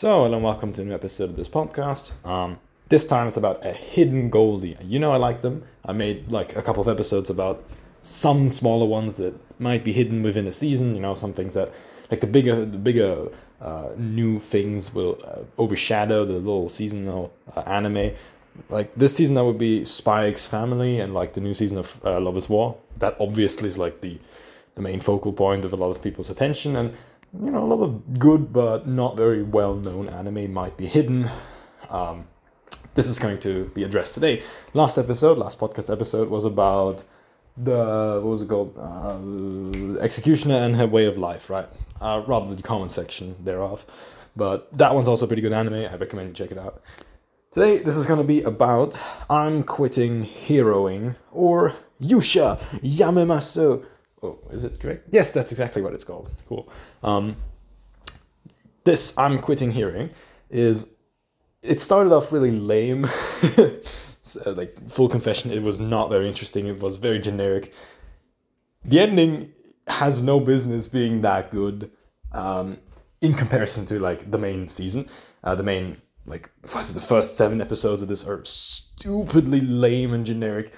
So, hello and welcome to a new episode of this podcast. Um, this time it's about a hidden goldie. You know I like them. I made like a couple of episodes about some smaller ones that might be hidden within a season. You know, some things that like the bigger the bigger uh, new things will uh, overshadow the little seasonal uh, anime. Like this season, that would be X Family and like the new season of uh, Love Is War. That obviously is like the the main focal point of a lot of people's attention and you know, a lot of good but not very well known anime might be hidden. Um, this is going to be addressed today. Last episode, last podcast episode, was about the what was it called? Uh, Executioner and her way of life, right? Uh, rather the comment section thereof. But that one's also a pretty good anime. I recommend you check it out. Today, this is going to be about I'm quitting heroing or Yusha Yamemasu Oh, is it correct? Yes, that's exactly what it's called. Cool. Um, this I'm quitting heroing is it started off really lame. so, like full confession, it was not very interesting. It was very generic. The ending has no business being that good um, in comparison to like the main season. Uh, the main like the first seven episodes of this are stupidly lame and generic.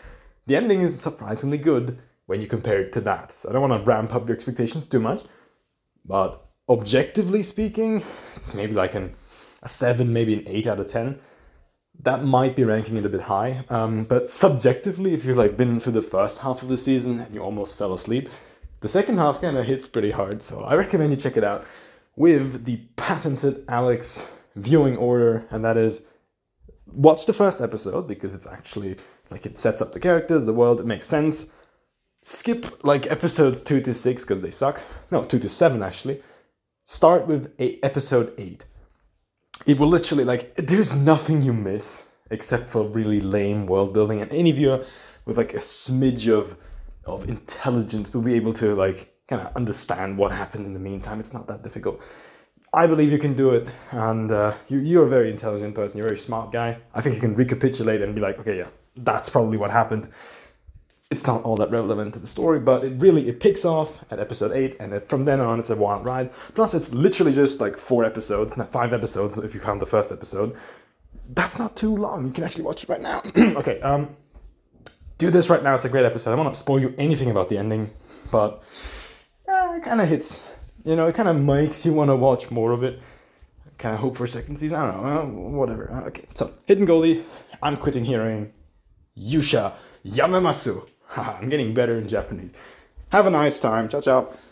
The ending is surprisingly good when you compare it to that. So I don't want to ramp up your expectations too much, but objectively speaking, it's maybe like an, a 7, maybe an 8 out of 10. That might be ranking it a bit high, um, but subjectively, if you've like been through the first half of the season and you almost fell asleep, the second half kind of hits pretty hard. So I recommend you check it out with the patented Alex viewing order, and that is watch the first episode because it's actually like it sets up the characters, the world, it makes sense skip like episodes 2 to 6 because they suck. No, 2 to 7 actually. Start with a episode 8. It will literally like there's nothing you miss except for really lame world building and any viewer with like a smidge of of intelligence will be able to like kind of understand what happened in the meantime. It's not that difficult. I believe you can do it, and uh, you, you're a very intelligent person. You're a very smart guy. I think you can recapitulate and be like, okay, yeah, that's probably what happened it's not all that relevant to the story, but it really it picks off at episode eight, and it, from then on it's a wild ride. Plus, it's literally just like four episodes, not five episodes if you count the first episode. That's not too long. You can actually watch it right now. okay, um, do this right now. It's a great episode. I won't spoil you anything about the ending, but uh, it kind of hits. You know, it kind of makes you want to watch more of it. Kind of hope for a second season. I don't know. Uh, whatever. Uh, okay, so Hidden Goalie. I'm quitting heroing Yusha Yamemasu. I'm getting better in Japanese. Have a nice time. Ciao, ciao.